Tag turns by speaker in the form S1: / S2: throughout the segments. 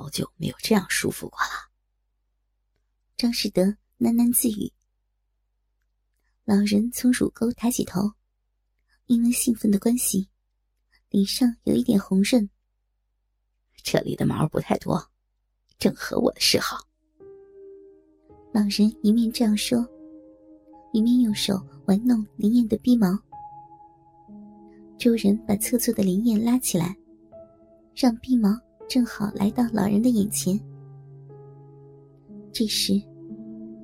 S1: 好久没有这样舒服过了。
S2: 张士德喃喃自语。老人从乳沟抬起头，因为兴奋的关系，脸上有一点红润。
S1: 这里的毛不太多，正合我的嗜好。
S2: 老人一面这样说，一面用手玩弄林燕的鼻毛。周人把侧坐的林燕拉起来，让鼻毛正好来到老人的眼前。这时，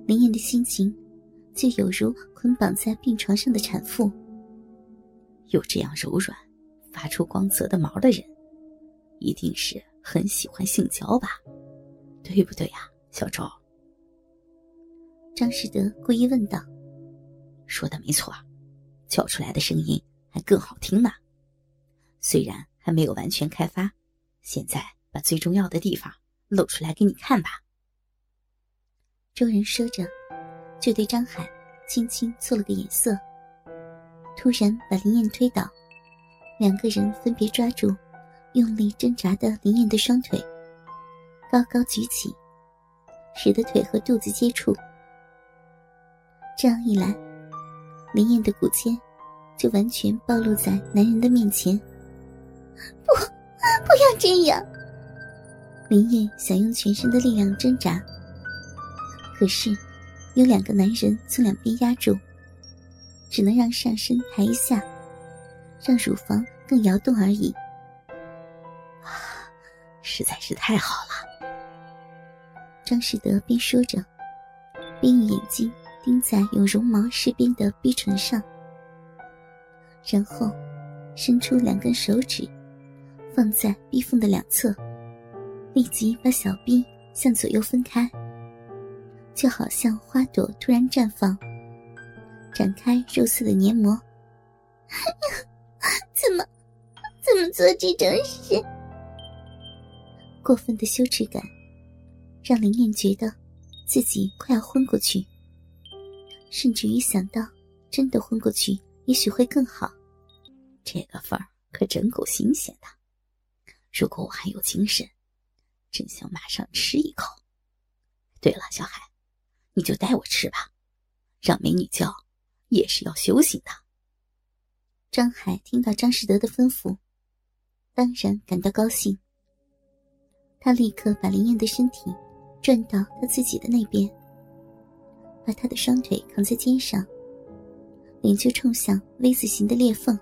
S2: 林燕的心情就有如捆绑在病床上的产妇。
S1: 有这样柔软、发出光泽的毛的人，一定是很喜欢性交吧？对不对呀，小周？
S2: 张士德故意问道：“
S1: 说的没错，叫出来的声音。”还更好听呢，虽然还没有完全开发，现在把最重要的地方露出来给你看吧。
S2: 周人说着，就对张海轻轻做了个眼色，突然把林燕推倒，两个人分别抓住用力挣扎的林燕的双腿，高高举起，使得腿和肚子接触。这样一来，林燕的骨尖。就完全暴露在男人的面前。不，要这样！林燕想用全身的力量挣扎，可是有两个男人从两边压住，只能让上身抬一下，让乳房更摇动而已。
S1: 啊，实在是太好了！
S2: 张士德边说着，边用眼睛盯在有绒毛饰边的逼唇上。然后，伸出两根手指，放在逼缝的两侧，立即把小臂向左右分开，就好像花朵突然绽放，展开肉色的黏膜。怎么，怎么做这种事？过分的羞耻感，让林燕觉得自己快要昏过去，甚至于想到真的昏过去。也许会更好。
S1: 这个份儿可真够新鲜的。如果我还有精神，真想马上吃一口。对了，小海，你就带我吃吧。让美女叫，也是要修行的。
S2: 张海听到张士德的吩咐，当然感到高兴。他立刻把林燕的身体转到他自己的那边，把他的双腿扛在肩上。脸就冲向 V 字形的裂缝。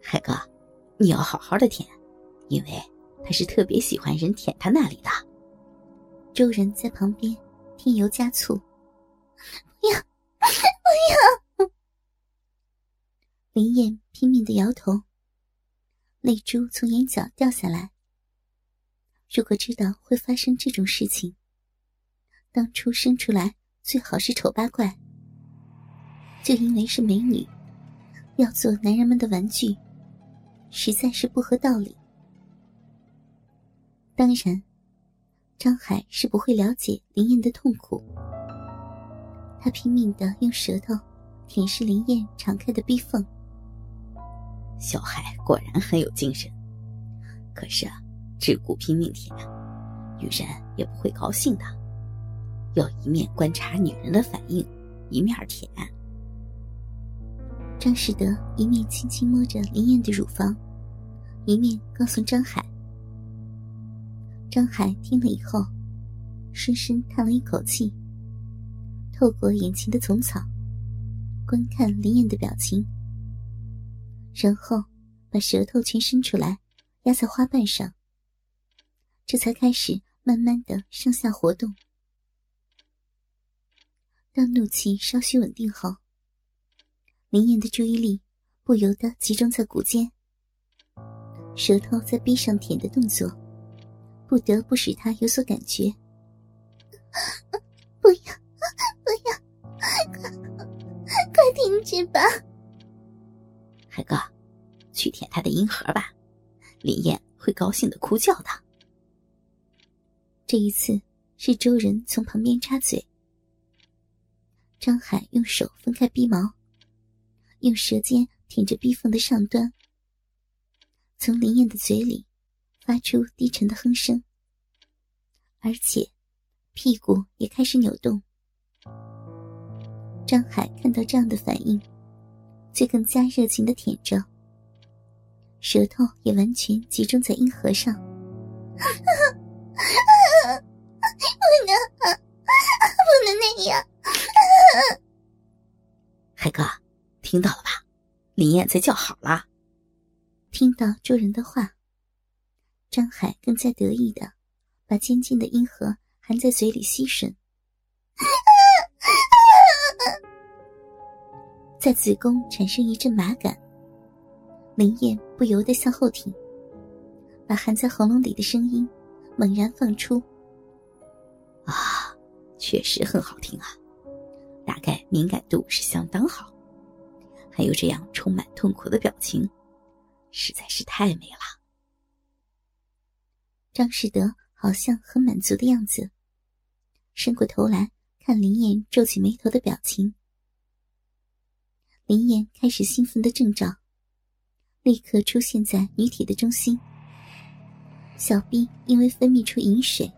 S1: 海哥，你要好好的舔，因为他是特别喜欢人舔他那里的。
S2: 周人在旁边添油加醋：“不要，不要！”林燕拼命的摇头，泪珠从眼角掉下来。如果知道会发生这种事情，当初生出来最好是丑八怪。就因为是美女，要做男人们的玩具，实在是不合道理。当然，张海是不会了解林燕的痛苦。他拼命的用舌头舔舐林燕敞开的逼缝。
S1: 小海果然很有精神，可是啊，只顾拼命舔，女人也不会高兴的。要一面观察女人的反应，一面舔。
S2: 张士德一面轻轻摸着林燕的乳房，一面告诉张海。张海听了以后，深深叹了一口气，透过眼前的丛草，观看林燕的表情，然后把舌头全伸出来，压在花瓣上，这才开始慢慢的上下活动。当怒气稍许稳定后。林燕的注意力不由得集中在骨尖，舌头在壁上舔的动作，不得不使他有所感觉。不要，不要，快，快停止吧！
S1: 海哥，去舔他的阴核吧，林燕会高兴的哭叫的。
S2: 这一次是周人从旁边插嘴，张海用手分开鼻毛。用舌尖舔着逼缝的上端，从林燕的嘴里发出低沉的哼声。而且屁股也开始扭动。张海看到这样的反应，就更加热情的舔着，舌头也完全集中在阴核上。不
S3: 能，不能那样！
S1: 海哥，听到了吧？林燕在叫好了。
S2: 听到众人的话，张海更加得意的把尖尖的阴核含在嘴里吸吮，在子宫产生一阵麻感，林燕不由得向后挺，把含在喉咙里的声音猛然放出。
S1: 啊，确实很好听啊！大概敏感度是相当好，还有这样充满痛苦的表情，实在是太美了。
S2: 张士德好像很满足的样子，伸过头来看林燕皱起眉头的表情。林燕开始兴奋的征兆，立刻出现在女体的中心，小臂因为分泌出饮水，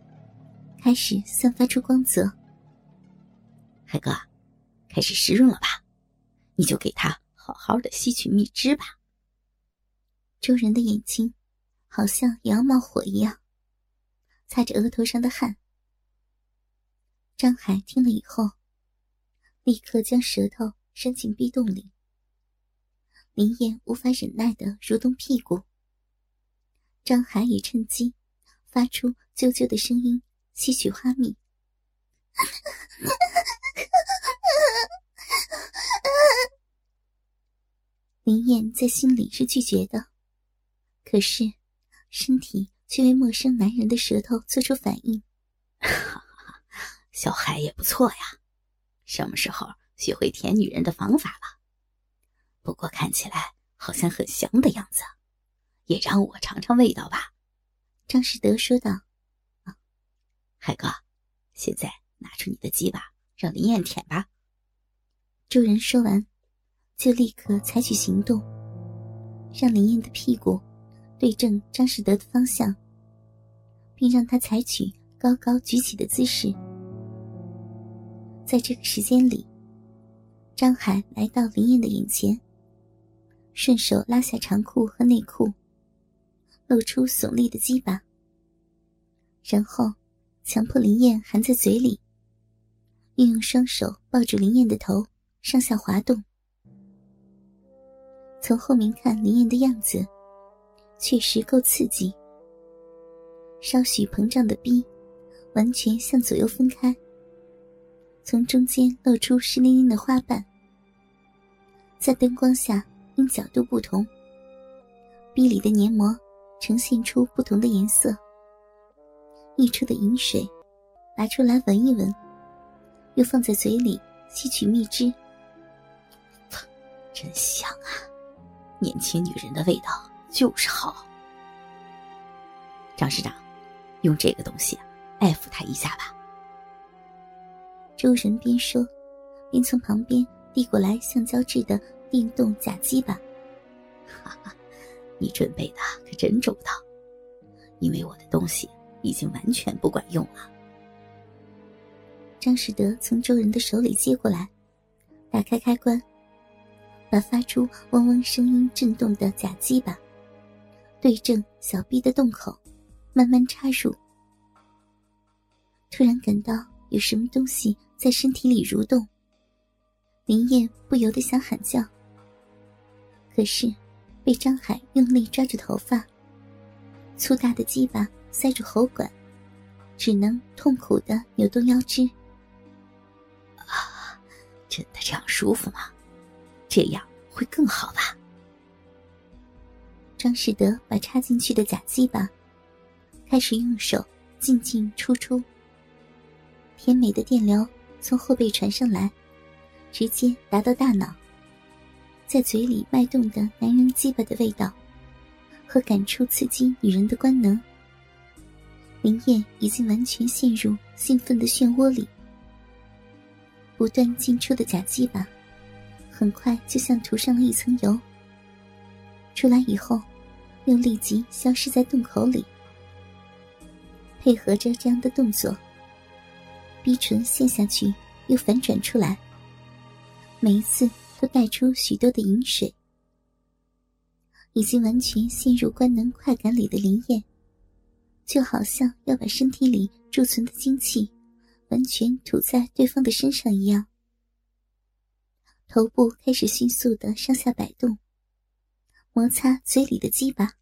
S2: 开始散发出光泽。
S1: 海哥。开始湿润了吧？你就给他好好的吸取蜜汁吧。
S2: 周人的眼睛好像也要冒火一样，擦着额头上的汗。张海听了以后，立刻将舌头伸进壁洞里。林燕无法忍耐的蠕动屁股，张海也趁机发出啾啾的声音，吸取花蜜。林燕在心里是拒绝的，可是身体却为陌生男人的舌头做出反应。
S1: 小海也不错呀，什么时候学会舔女人的方法了？不过看起来好像很香的样子，也让我尝尝味道吧。
S2: 张士德说道：“
S1: 海哥，现在拿出你的鸡巴，让林燕舔吧。”
S2: 众人说完。就立刻采取行动，让林燕的屁股对正张士德的方向，并让他采取高高举起的姿势。在这个时间里，张海来到林燕的眼前，顺手拉下长裤和内裤，露出耸立的鸡巴，然后强迫林燕含在嘴里，运用双手抱住林燕的头，上下滑动。从后面看林燕的样子，确实够刺激。稍许膨胀的逼，完全向左右分开，从中间露出湿淋淋的花瓣。在灯光下，因角度不同，壁里的黏膜呈现出不同的颜色。溢出的饮水，拿出来闻一闻，又放在嘴里吸取蜜汁，
S1: 真香啊！年轻女人的味道就是好，张师长，用这个东西爱抚他一下吧。
S2: 周人边说，边从旁边递过来橡胶制的电动假鸡巴。
S1: 哈哈，你准备的可真周到，因为我的东西已经完全不管用了。
S2: 张士德从周人的手里接过来，打开开关。把发出嗡嗡声音震动的假鸡巴对正小臂的洞口，慢慢插入。突然感到有什么东西在身体里蠕动，林燕不由得想喊叫，可是被张海用力抓住头发，粗大的鸡巴塞住喉管，只能痛苦的扭动腰肢。
S1: 啊，真的这样舒服吗？这样会更好吧？
S2: 张士德把插进去的假鸡巴开始用手进进出出，甜美的电流从后背传上来，直接达到大脑，在嘴里脉动的男人鸡巴的味道和感触刺激女人的官能，林燕已经完全陷入兴奋的漩涡里，不断进出的假鸡巴。很快就像涂上了一层油。出来以后，又立即消失在洞口里。配合着这样的动作，逼唇陷下去又反转出来，每一次都带出许多的饮水。已经完全陷入官能快感里的林燕，就好像要把身体里贮存的精气完全吐在对方的身上一样，头部开始迅速的上下摆动，摩擦嘴里的鸡巴。